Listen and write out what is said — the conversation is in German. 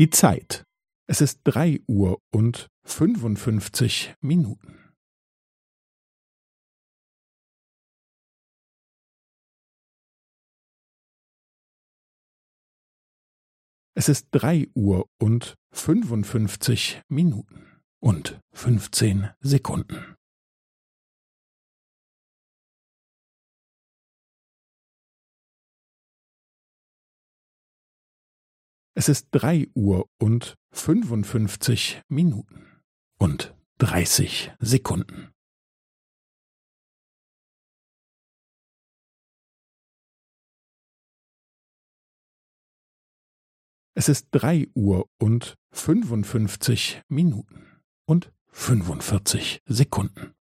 Die Zeit. Es ist drei Uhr und fünfundfünfzig Minuten. Es ist drei Uhr und fünfundfünfzig Minuten und fünfzehn Sekunden. Es ist drei Uhr und fünfundfünfzig Minuten und dreißig Sekunden. Es ist drei Uhr und fünfundfünfzig Minuten und fünfundvierzig Sekunden.